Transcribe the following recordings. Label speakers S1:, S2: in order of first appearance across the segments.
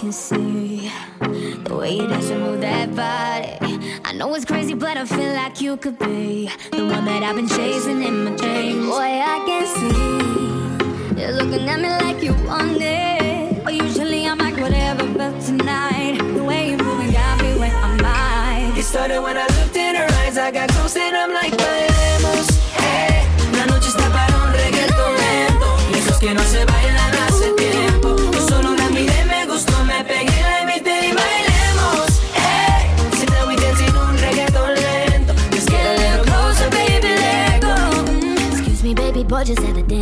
S1: can see the way you dance and move that body. I know it's crazy, but I feel like you could be the one that I've been chasing in my dreams. Boy, I can see you're looking at me like you want it. But usually I'm like whatever, but tonight the way you're moving got me where I'm at.
S2: It started when I looked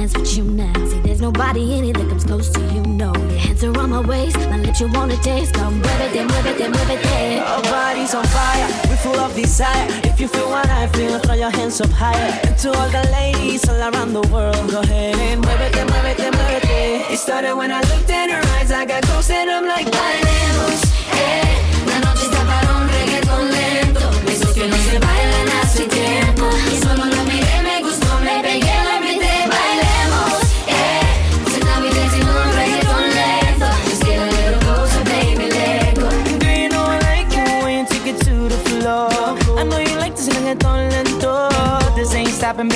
S1: dance with you now. See, there's nobody in it that comes close to you, no. Your hands are on my waist, my lips you wanna taste. Come, muévete, muévete, muévete.
S2: Our bodies on fire, we full of desire. If you feel what I feel, throw your hands up higher. And to all the ladies all around the world, go ahead and muévete, muévete, muévete. It then move it, then. It started when I looked in her eyes, I got close and I'm like, bailemos, eh. La noche está para un reggaeton lento. Esos que no se bailan hace tiempo. Y solo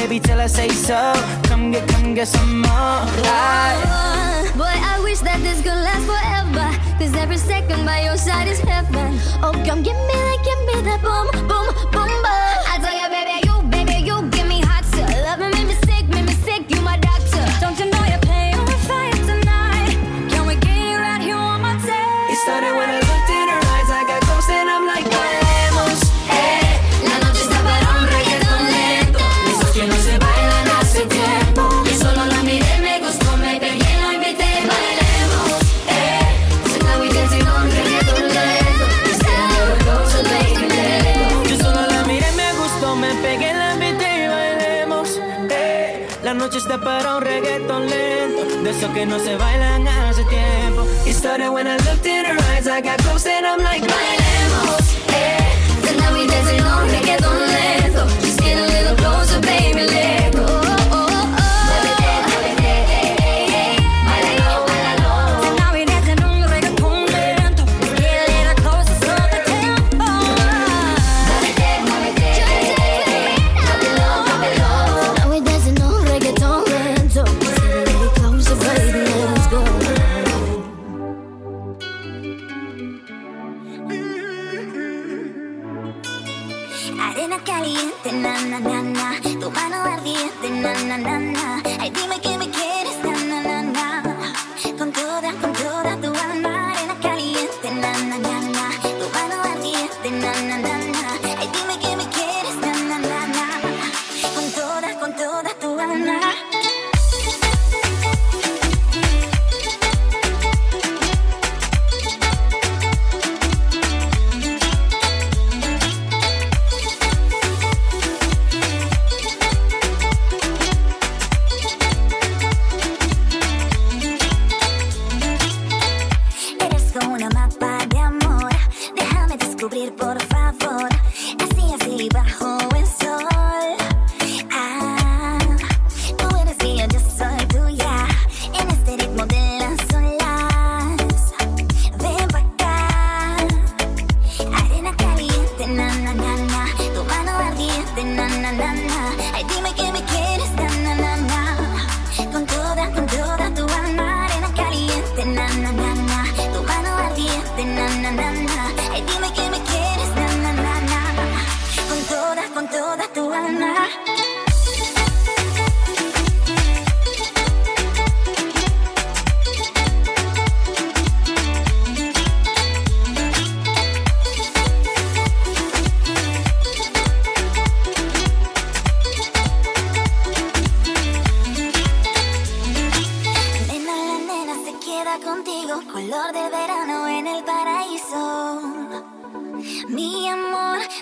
S2: baby, till I say so. Come get, come get some more. I- oh,
S1: Boy, I wish that this could last forever. Cause every second by your side is heaven. Oh, come give me that, give me that boom,
S2: que no se bailan hace tiempo. It started when I looked in her eyes, I got close and I'm like,
S3: toda, con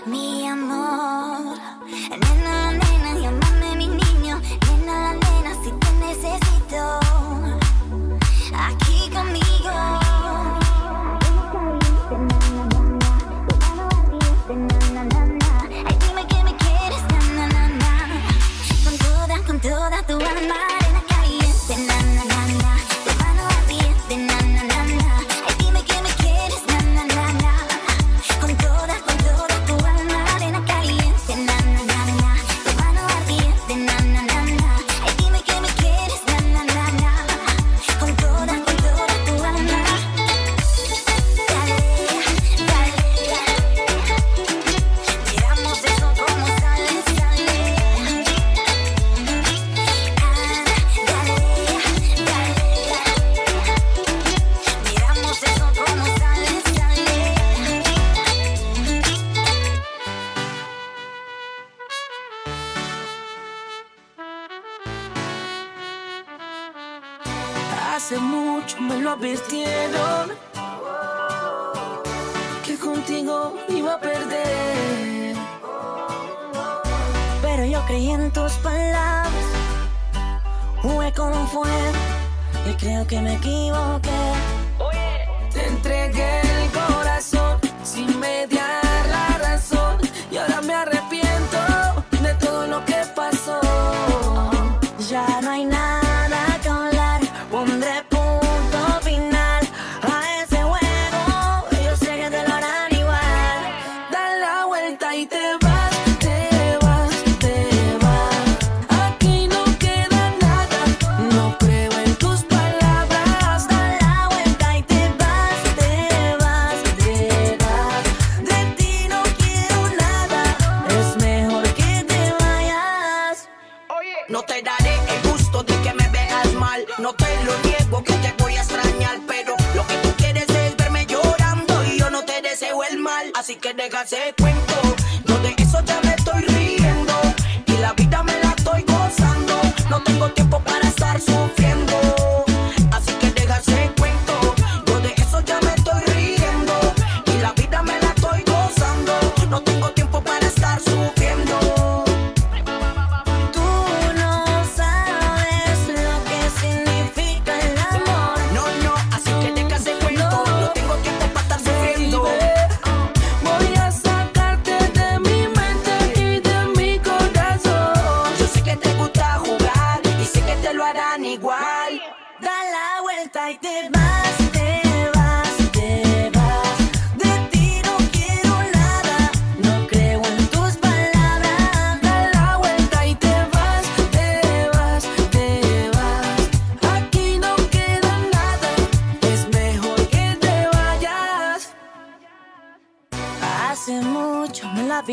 S3: me.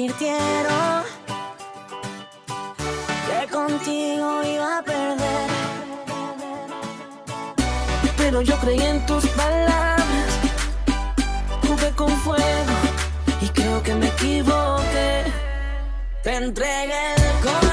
S4: que contigo iba a perder.
S5: Pero yo creí en tus palabras, jugué con fuego y creo que me equivoqué.
S4: Te entregué el corazón.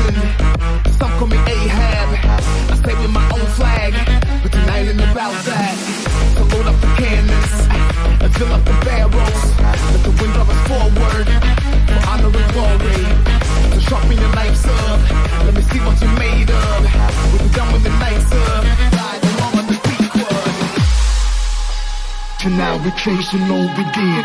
S6: Chasing all
S5: of the fall rain the
S7: shopping and lights up the canvas, fill up the barrels, let the wind blow us forward. But I know we're worried, so sharpen your knife, sub. Let me see what you made of. It we did.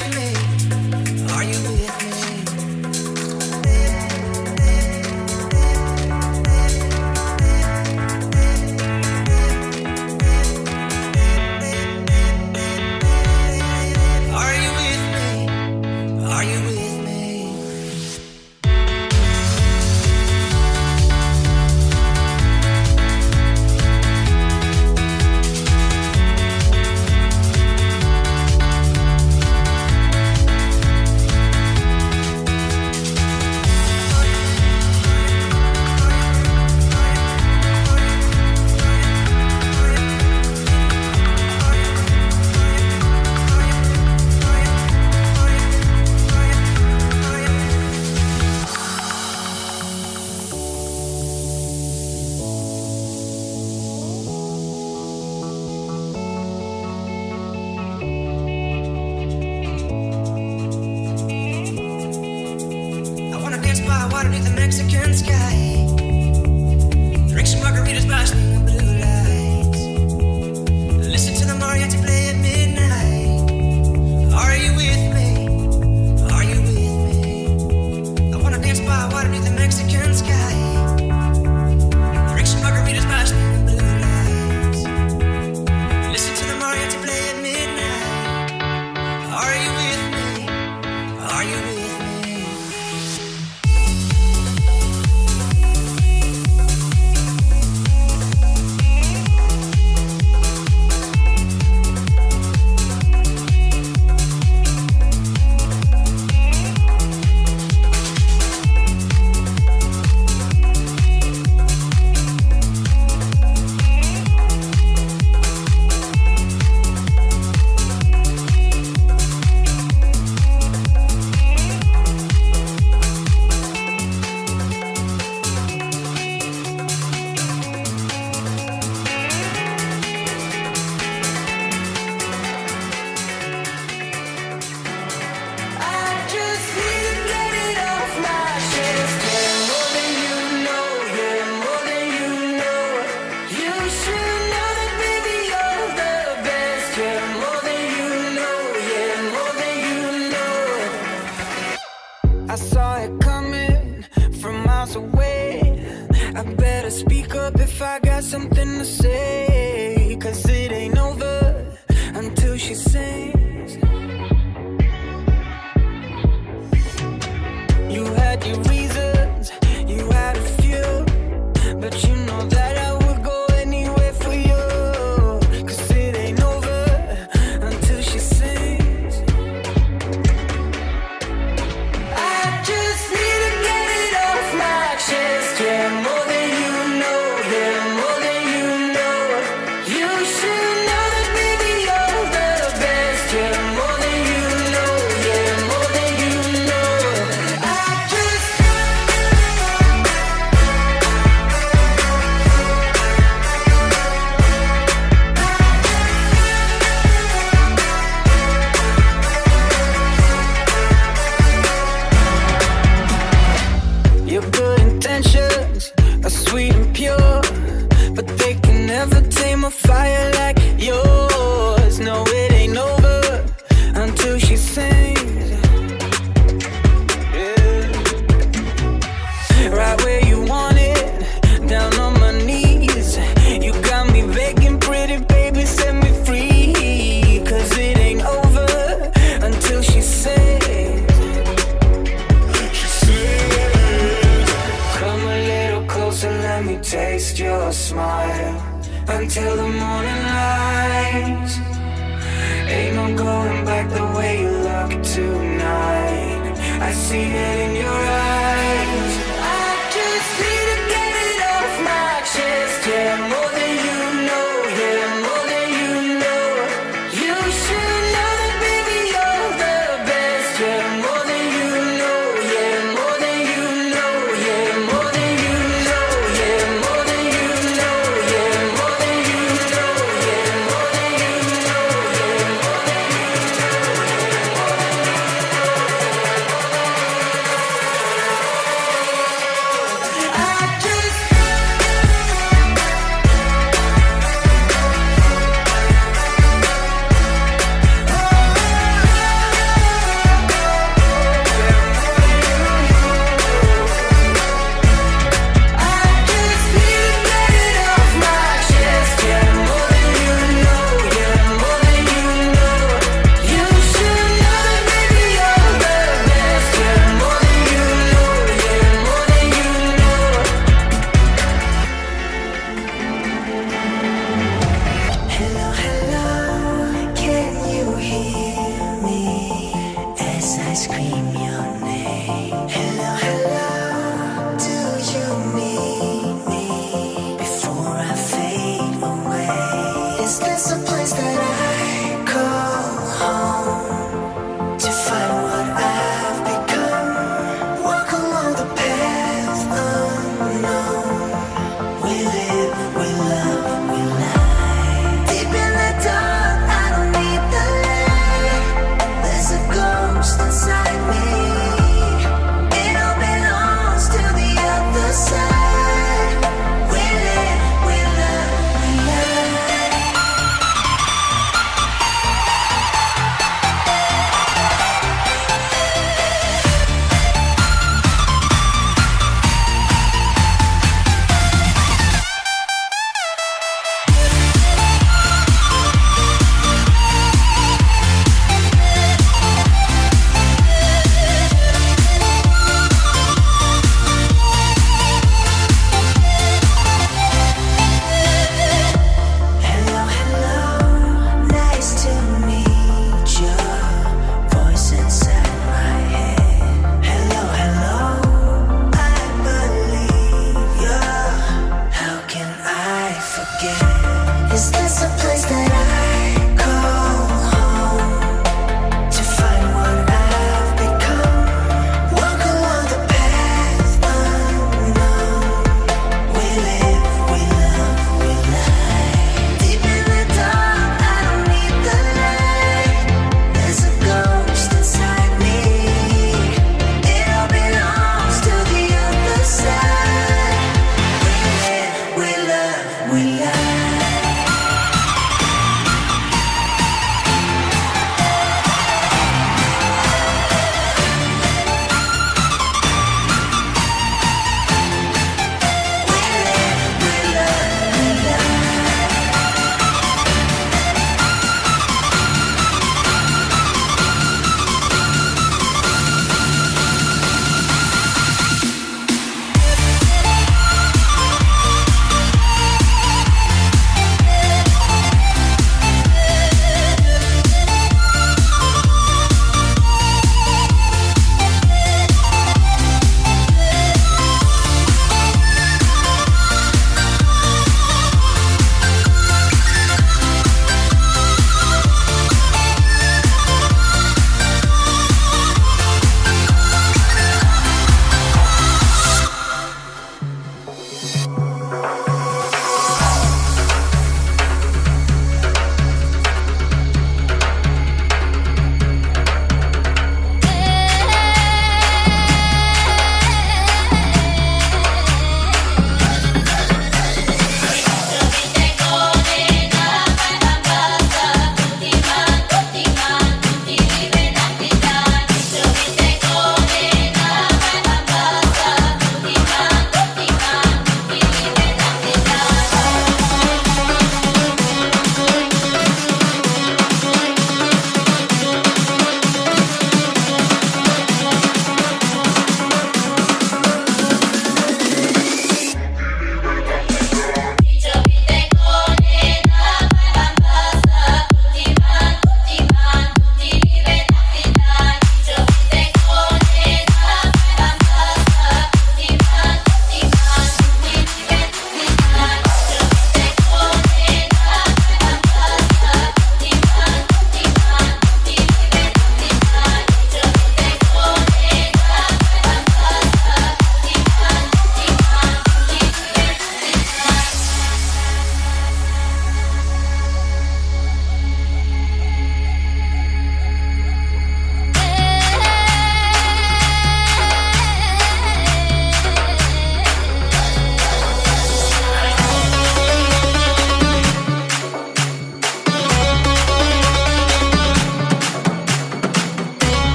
S8: See it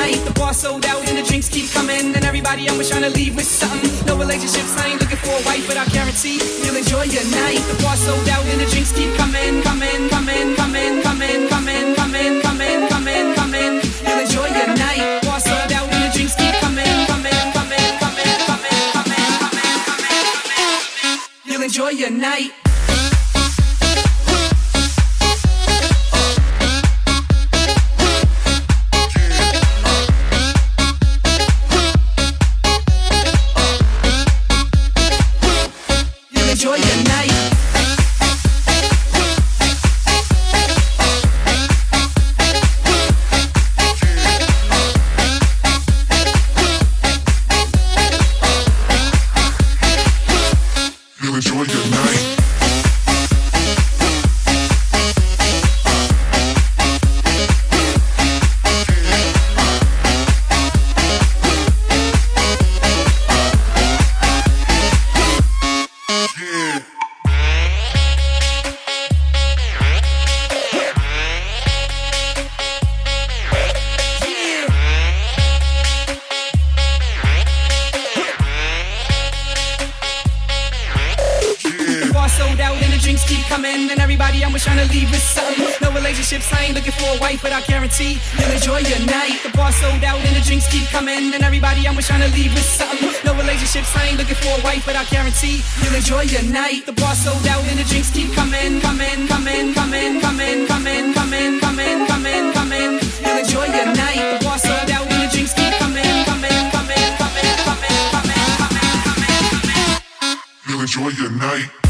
S8: night. The bar sold out, and the drinks keep coming, and everybody always trying to leave with something. No relationships, I ain't looking for a wife, but I guarantee you'll enjoy your night. The bar sold out, and the drinks keep coming, coming, coming, coming, coming, coming, coming, coming, coming, coming. You'll enjoy your night. Bar sold out, and the drinks keep coming, coming, coming, coming, coming, coming, coming, coming. You'll enjoy your night. Ain't looking for a wife, but I guarantee you'll enjoy your night. The bar sold out and the drinks keep coming, coming, coming, coming, coming, coming, coming, coming, coming, coming. You'll enjoy your night. The bar sold out and the drinks keep coming, coming, coming, coming, coming, coming, coming, coming, coming.
S7: You'll enjoy your night.